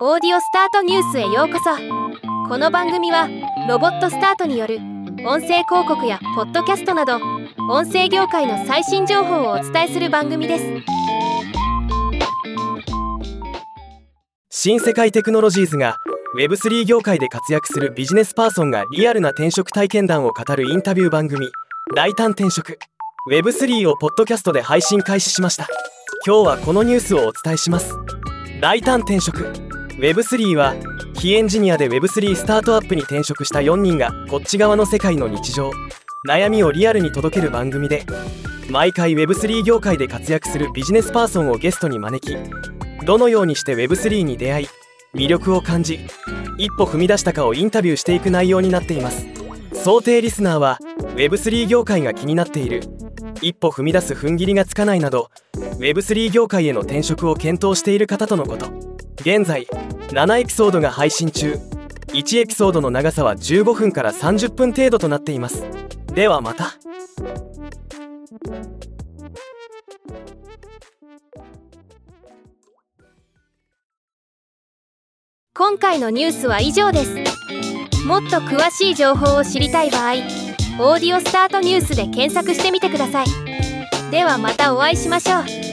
オーディオスタートニュースへようこそ。この番組はロボットスタートによる音声広告やポッドキャストなど音声業界の最新情報をお伝えする番組です。新世界テクノロジーズが Web3 業界で活躍するビジネスパーソンがリアルな転職体験談を語るインタビュー番組「大胆転職。Web3 をポッドキャストで配信開始しました。今日はこのニュースをお伝えします。大胆転職。Web3 は非エンジニアで Web3 スタートアップに転職した4人がこっち側の世界の日常悩みをリアルに届ける番組で毎回 Web3 業界で活躍するビジネスパーソンをゲストに招きどのようにして Web3 に出会い魅力を感じ一歩踏み出したかをインタビューしていく内容になっています。想定リスナーは Web3 業界が気になっている。一歩踏み出す踏ん切りがつかないなど Web3 業界への転職を検討している方とのこと。現在7エピソードが配信中。1エピソードの長さは15分から30分程度となっています。ではまた。今回のニュースは以上です。もっと詳しい情報を知りたい場合「オーディオスタートニュース」で検索してみてください。ではまたお会いしましょう。